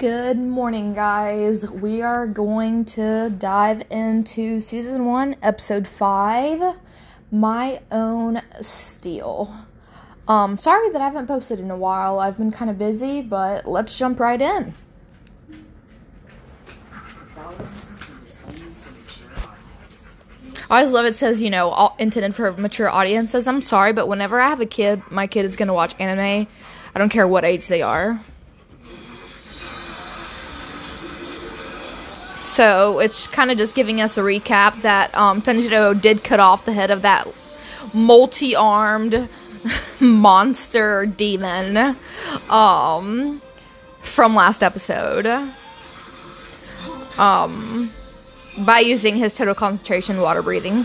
Good morning, guys. We are going to dive into season one, episode five My Own Steel. Um, sorry that I haven't posted in a while. I've been kind of busy, but let's jump right in. I always love it says, you know, all intended for mature audiences. I'm sorry, but whenever I have a kid, my kid is going to watch anime. I don't care what age they are. So it's kind of just giving us a recap that um, Tanjiro did cut off the head of that multi armed monster demon um, from last episode. Um, by using his total concentration water breathing.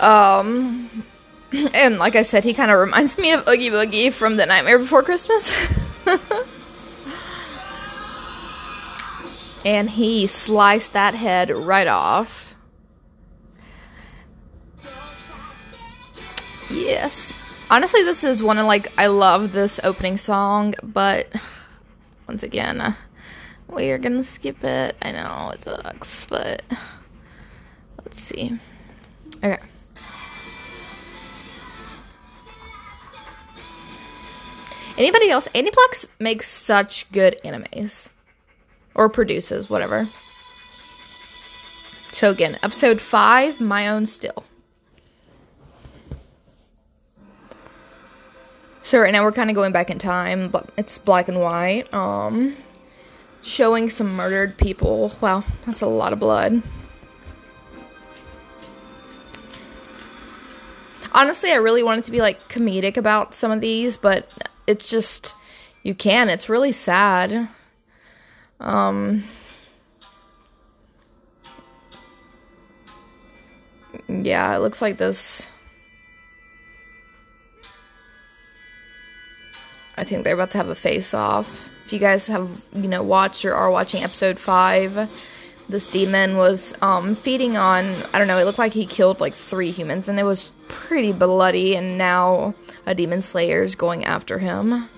Um, and like I said, he kind of reminds me of Oogie Boogie from The Nightmare Before Christmas. and he sliced that head right off. Yes. Honestly, this is one of like I love this opening song, but once again, we are gonna skip it. I know it sucks, but let's see. Okay. Anybody else? Aniplex makes such good animes. Or produces, whatever. So again, episode 5, My Own Steel. So right now we're kind of going back in time, but it's black and white. Um showing some murdered people. Wow, that's a lot of blood. Honestly, I really wanted to be like comedic about some of these, but it's just you can. It's really sad. Um Yeah, it looks like this I think they're about to have a face off. If you guys have, you know, watched or are watching episode 5, this demon was um, feeding on, I don't know, it looked like he killed like three humans and it was pretty bloody, and now a demon slayer is going after him.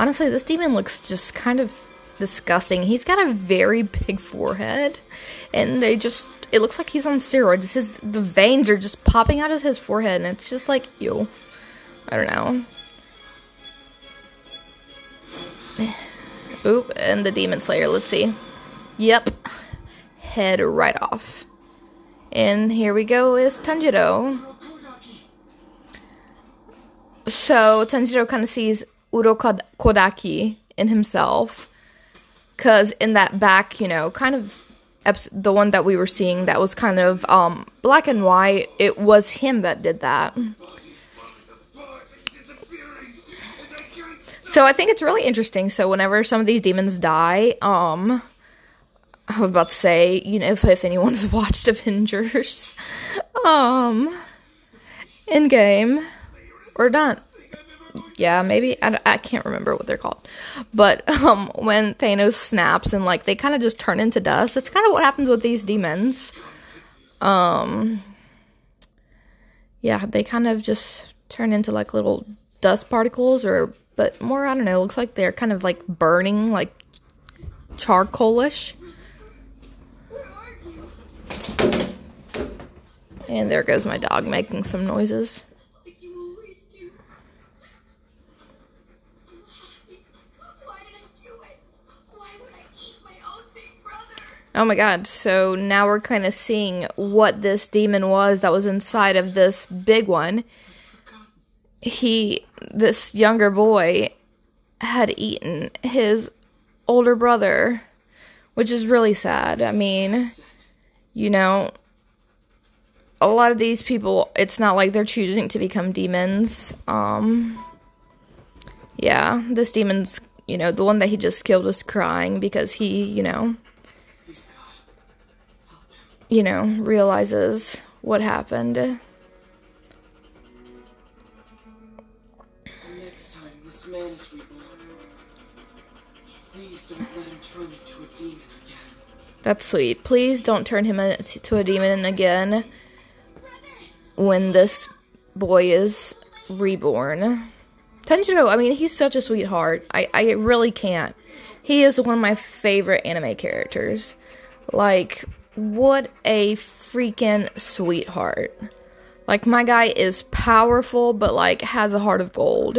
Honestly, this demon looks just kind of disgusting. He's got a very big forehead, and they just it looks like he's on steroids. His the veins are just popping out of his forehead, and it's just like ew. I don't know. Oop, and the demon slayer. Let's see. Yep, head right off. And here we go is Tanjiro. So Tanjiro kind of sees Urokodaki in himself because in that back, you know, kind of the one that we were seeing that was kind of um, black and white, it was him that did that. So I think it's really interesting. So whenever some of these demons die, um, I was about to say, you know, if, if anyone's watched Avengers, um, in game or not, yeah, maybe I, I can't remember what they're called, but um, when Thanos snaps and like they kind of just turn into dust, that's kind of what happens with these demons. Um, yeah, they kind of just turn into like little dust particles, or but more I don't know. It Looks like they're kind of like burning, like charcoalish. And there goes my dog making some noises. Oh my god, so now we're kind of seeing what this demon was that was inside of this big one. He, this younger boy, had eaten his older brother, which is really sad. I mean, you know, a lot of these people, it's not like they're choosing to become demons. Um, yeah, this demon's, you know, the one that he just killed is crying because he, you know, you know, realizes what happened. Next time this man is reborn, please don't let him turn into a demon again. That's sweet. Please don't turn him into a demon again. when this boy is reborn. Tanjiro, I mean, he's such a sweetheart. I, I really can't. He is one of my favorite anime characters. Like, what a freaking sweetheart. Like, my guy is powerful, but, like, has a heart of gold.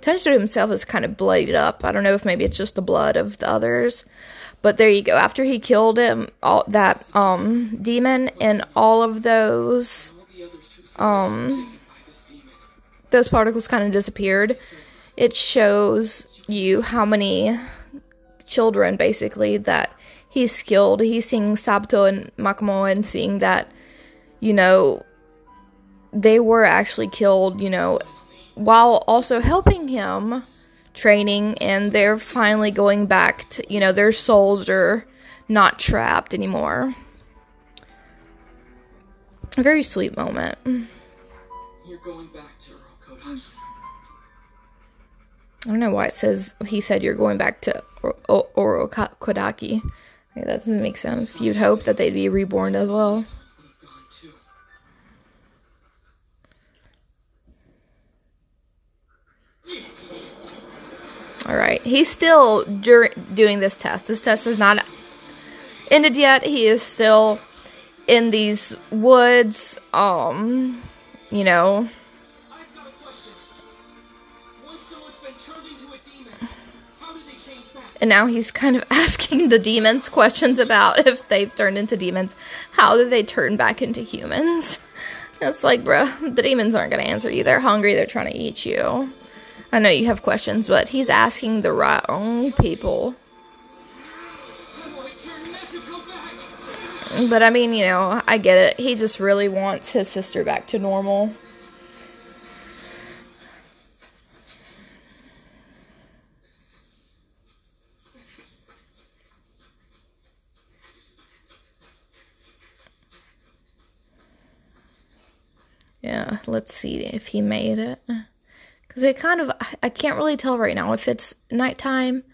Tanjiro himself is kind of bloodied up. I don't know if maybe it's just the blood of the others. But there you go. After he killed him, all that um demon and all of those um, those particles kind of disappeared. It shows you how many children basically that he's killed. He's seeing Sabito and Makomo and seeing that, you know, they were actually killed, you know, while also helping him training and they're finally going back to, you know, their souls are not trapped anymore. A very sweet moment. You're going back to. I don't know why it says he said you're going back to Oro- O- Orokodaki. Okay, that doesn't make sense. You'd hope that they'd be reborn as well. All right, he's still dur- doing this test. This test is not ended yet. He is still in these woods. Um, you know, and now he's kind of asking the demons questions about if they've turned into demons. How do they turn back into humans? It's like, bruh, the demons aren't gonna answer you. They're hungry. They're trying to eat you. I know you have questions, but he's asking the wrong people. But I mean, you know, I get it. He just really wants his sister back to normal. Yeah, let's see if he made it. Because it kind of, I can't really tell right now if it's nighttime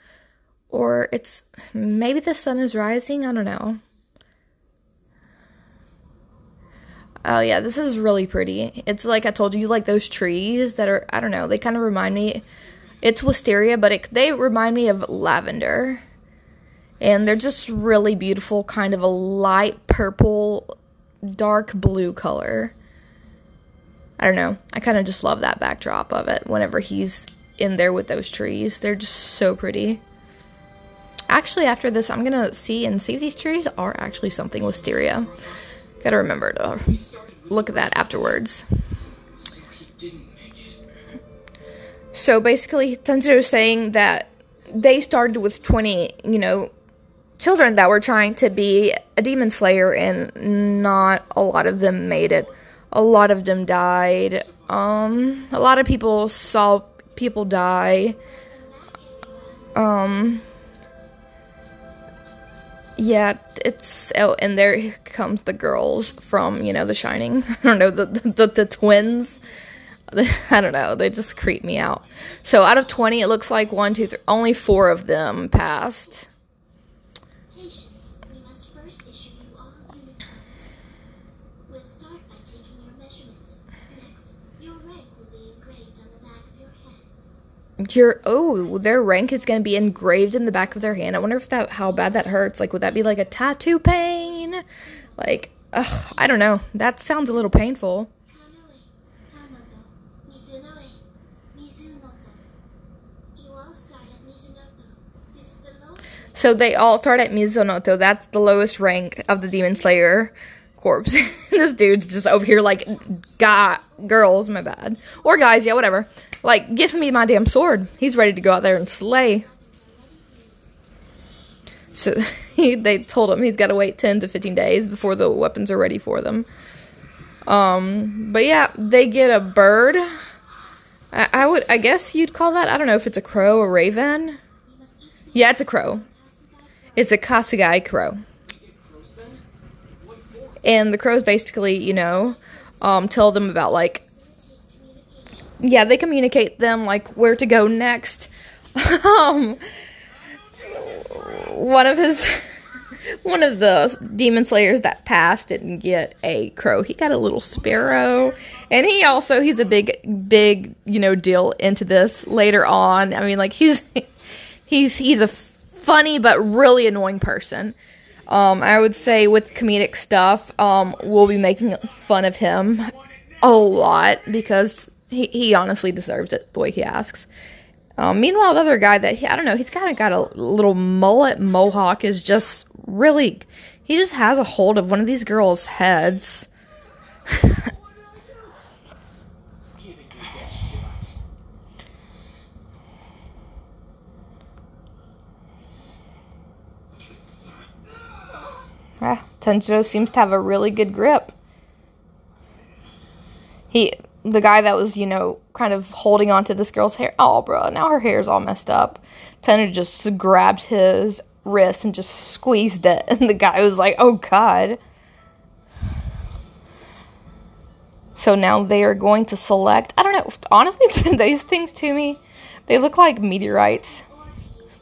or it's maybe the sun is rising. I don't know. Oh yeah, this is really pretty. It's like I told you, like those trees that are I don't know. They kind of remind me. It's wisteria, but it, they remind me of lavender, and they're just really beautiful. Kind of a light purple, dark blue color. I don't know. I kind of just love that backdrop of it. Whenever he's in there with those trees, they're just so pretty. Actually, after this, I'm gonna see and see if these trees are actually something wisteria. Gotta remember to look at that afterwards. So basically, Tanjiro is saying that they started with 20, you know, children that were trying to be a demon slayer, and not a lot of them made it. A lot of them died. Um, a lot of people saw people die. Um, yeah, it's oh, and there comes the girls from you know The Shining. I don't know the the, the twins. I don't know. They just creep me out. So out of twenty, it looks like one, two, three. Only four of them passed. Patience. We must first issue you all uniforms. We'll start by taking your measurements. Next, your rank will be engraved on the back of your hand. Your oh, their rank is going to be engraved in the back of their hand. I wonder if that how bad that hurts. Like, would that be like a tattoo pain? Like, ugh, I don't know. That sounds a little painful. So they all start at Mizunoto. That's the lowest rank of the Demon Slayer corpse. this dude's just over here like, guy, girls, my bad, or guys, yeah, whatever. Like, give me my damn sword. He's ready to go out there and slay. So he, they told him he's got to wait ten to fifteen days before the weapons are ready for them. Um, but yeah, they get a bird. I, I would, I guess you'd call that. I don't know if it's a crow or raven. Yeah, it's a crow. It's a Kasugai crow. Get crows then? What for? And the crows basically you know um, tell them about like yeah they communicate them like where to go next um one of his one of the demon slayers that passed didn't get a crow. He got a little sparrow. And he also he's a big big, you know, deal into this later on. I mean, like he's he's he's a funny but really annoying person. Um, I would say with comedic stuff, um, we'll be making fun of him a lot because he, he honestly deserves it the way he asks. Um, meanwhile, the other guy that he, I don't know, he's kind of got a little mullet mohawk is just really, he just has a hold of one of these girls' heads. Give it your best shot. Ah, seems to have a really good grip. He, the guy that was, you know, kind of holding onto this girl's hair. Oh, bro, now her hair's all messed up. Tanjiro just grabbed his wrist and just squeezed it, and the guy was like, "Oh God." So now they are going to select. I don't know. Honestly, these things to me, they look like meteorites,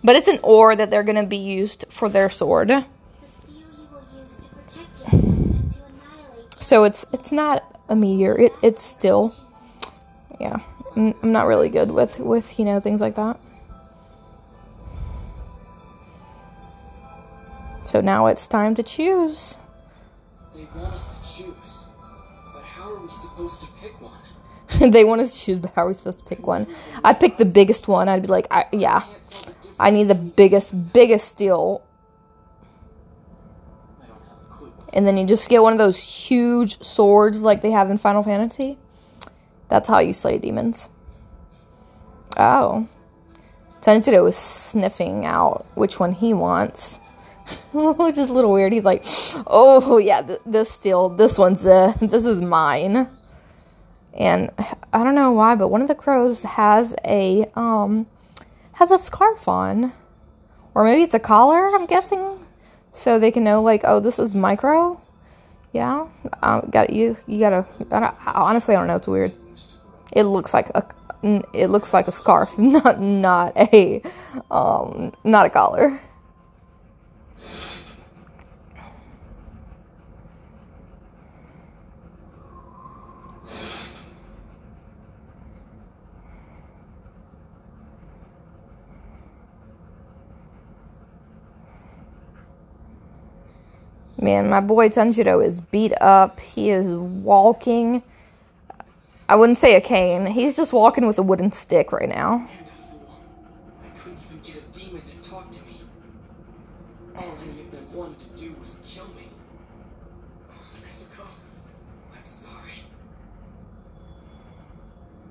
but it's an ore that they're going to be used for their sword. So it's it's not a meteor. It it's still, yeah. I'm I'm not really good with with you know things like that. So now it's time to choose. They want us to choose. But how are we supposed to pick one? they want us to choose, but how are we supposed to pick one? I'd pick the biggest one. I'd be like, I, yeah, Can't tell the difference. I need the biggest, biggest steel. And then you just get one of those huge swords like they have in Final Fantasy. That's how you slay demons. Oh. Tanjiro is sniffing out which one he wants. Which is a little weird. He's like, oh, yeah, th- this steel, this one's, uh, this is mine. And I don't know why, but one of the crows has a, um, has a scarf on. Or maybe it's a collar, I'm guessing. So they can know, like, oh, this is micro. Yeah, um, got you. You gotta. Honestly, I don't know. It's weird. It looks like a. It looks like a scarf, not not a, um, not a collar. Man, my boy Tanjiro is beat up. He is walking. I wouldn't say a cane. He's just walking with a wooden stick right now. And a fool. I couldn't even get a demon to talk to me. All any of them wanted to do was kill me. Nezuko, I'm sorry.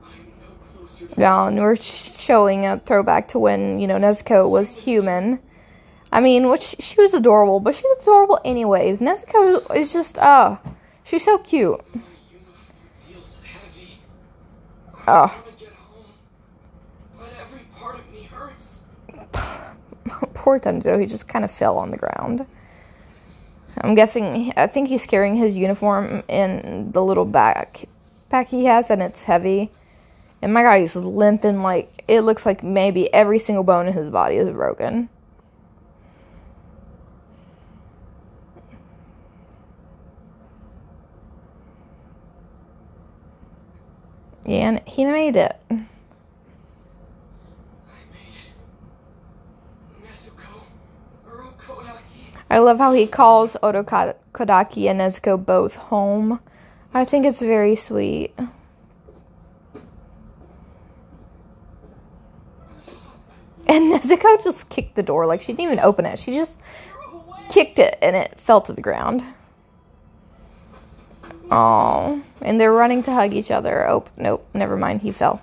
I'm no closer to Yeah, and we're showing a throwback to when, you know, Nezuko was human. I mean, which she was adorable, but she's adorable anyways. Nezuko is just, uh, she's so cute. Oh, poor Tanjiro. He just kind of fell on the ground. I'm guessing, I think he's carrying his uniform in the little backpack he has, and it's heavy. And my guy is limping like, it looks like maybe every single bone in his body is broken. And he made it. I love how he calls Ka- Kodaki and Nezuko both home. I think it's very sweet. And Nezuko just kicked the door. Like, she didn't even open it. She just kicked it and it fell to the ground. Oh, and they're running to hug each other. Oh, nope, never mind. He fell.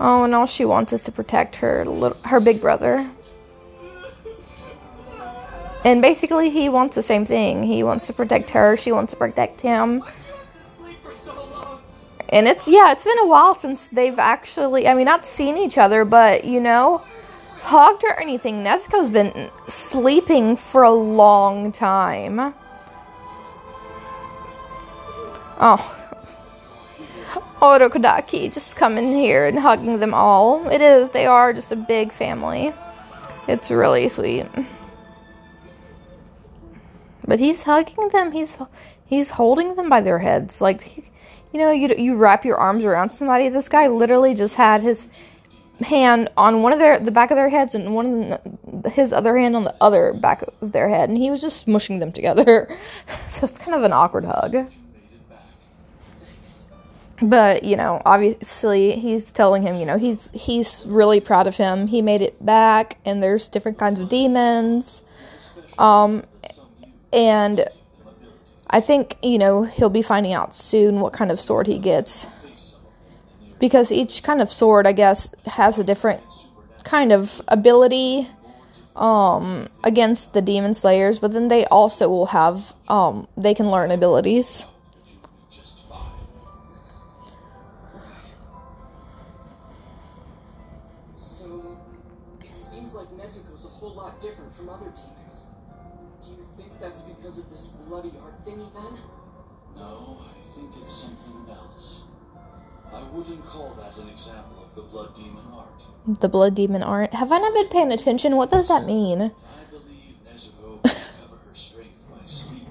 Oh, and all she wants is to protect her little, her big brother. And basically, he wants the same thing. He wants to protect her. She wants to protect him. And it's yeah, it's been a while since they've actually. I mean, not seen each other, but you know, hugged or anything. Nezuko's been sleeping for a long time. Oh. Urokodaki just coming here and hugging them all. It is, they are just a big family. It's really sweet. But he's hugging them. He's he's holding them by their heads. Like you know, you you wrap your arms around somebody. This guy literally just had his hand on one of their the back of their heads and one of his other hand on the other back of their head, and he was just smushing them together. so it's kind of an awkward hug. But you know, obviously, he's telling him, you know, he's he's really proud of him. He made it back, and there's different kinds of demons. Um, and I think, you know, he'll be finding out soon what kind of sword he gets. Because each kind of sword, I guess, has a different kind of ability um, against the demon slayers, but then they also will have, um, they can learn abilities. The blood demon aren't. Have I not been paying attention? What does that mean? I believe Nezuko will discover her strength by sleeping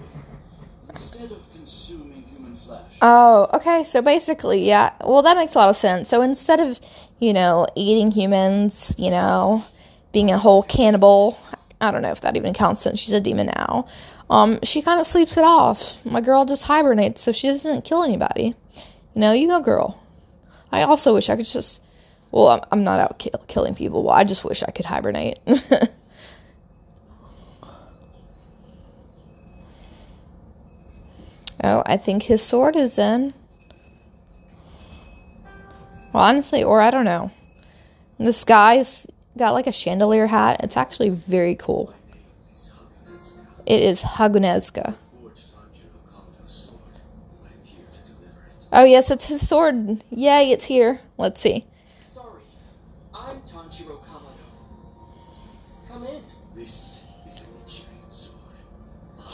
instead of consuming human flesh. Oh, okay. So basically, yeah. Well, that makes a lot of sense. So instead of, you know, eating humans, you know, being a whole cannibal, I don't know if that even counts since she's a demon now. Um, she kind of sleeps it off. My girl just hibernates so she doesn't kill anybody. You know, you go, girl. I also wish I could just. Well, I'm, I'm not out kill, killing people. Well, I just wish I could hibernate. oh, I think his sword is in. Well, honestly, or I don't know. This guy's got like a chandelier hat. It's actually very cool. It is Haganezuka. Oh, yes, it's his sword. Yay, it's here. Let's see.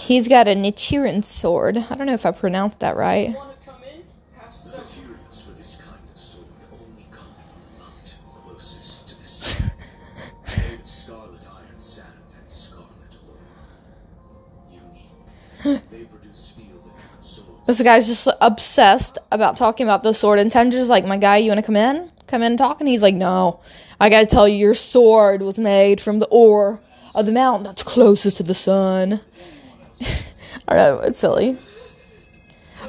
He's got a Nichirin sword. I don't know if I pronounced that right. Wanna come in? Have The some. materials for this kind of sword only come from the mountain closest to the sea. Made of scarlet iron sand and scarlet ore. Unique. They produce steel that can absorb This guy's just obsessed about talking about the sword. And Tenji's like, My guy, you want to come in? Come in and talk? And he's like, No. I gotta tell you, your sword was made from the ore of the mountain that's closest to the sun. I don't know, it's silly.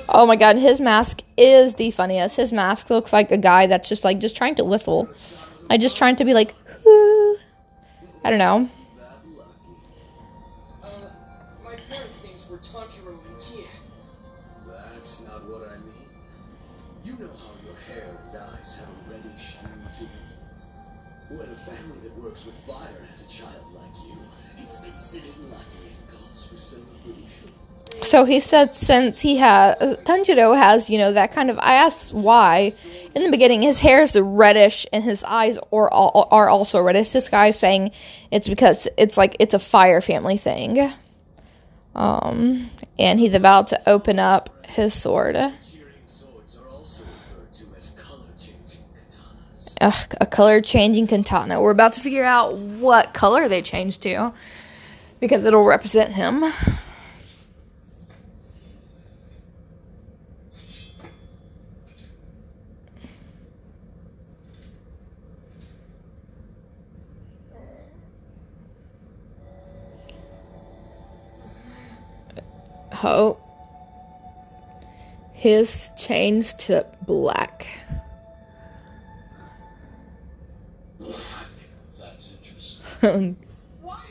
Oh my god, his mask is the funniest. His mask looks like a guy that's just like just trying to whistle. Like just trying to be like, Whoo. I don't know. So he said since he has Tanjiro has, you know, that kind of I asked why in the beginning his hair is reddish and his eyes are are also reddish. This guy's saying it's because it's like it's a fire family thing. Um and he's about to open up his sword. Ugh, a color changing katana. We're about to figure out what color they changed to because it'll represent him. Oh. His changed to black. That's interesting. Why?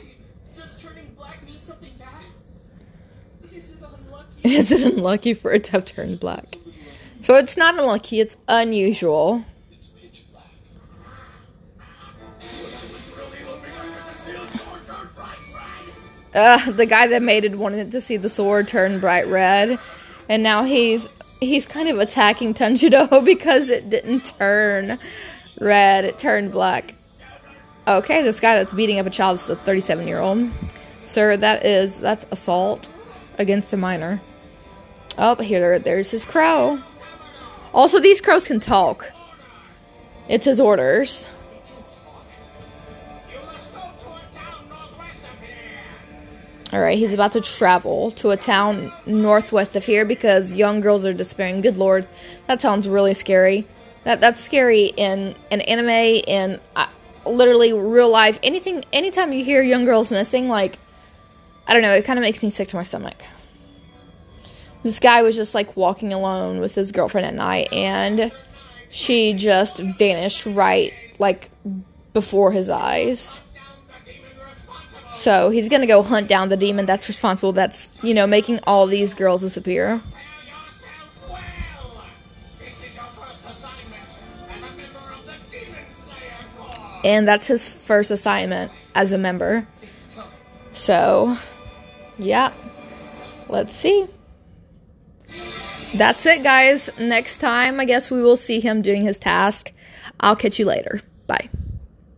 Does turning black mean something bad? Is it unlucky? Is it unlucky for it to have turned black? So it's not unlucky, it's unusual. Uh, the guy that made it wanted to see the sword turn bright red, and now he's he's kind of attacking Tanjiro because it didn't turn red; it turned black. Okay, this guy that's beating up a child is a 37 year old. Sir, that is that's assault against a minor. Oh, here there's his crow. Also, these crows can talk. It's his orders. All right, he's about to travel to a town northwest of here because young girls are disappearing. Good lord, that sounds really scary. That that's scary in an anime in uh, literally real life. Anything, anytime you hear young girls missing, like I don't know, it kind of makes me sick to my stomach. This guy was just like walking alone with his girlfriend at night, and she just vanished right like before his eyes. So he's gonna go hunt down the demon that's responsible. That's you know making all these girls disappear. and that's his first assignment as a member. So, yeah, let's see. That's it, guys. Next time, I guess we will see him doing his task. I'll catch you later. Bye.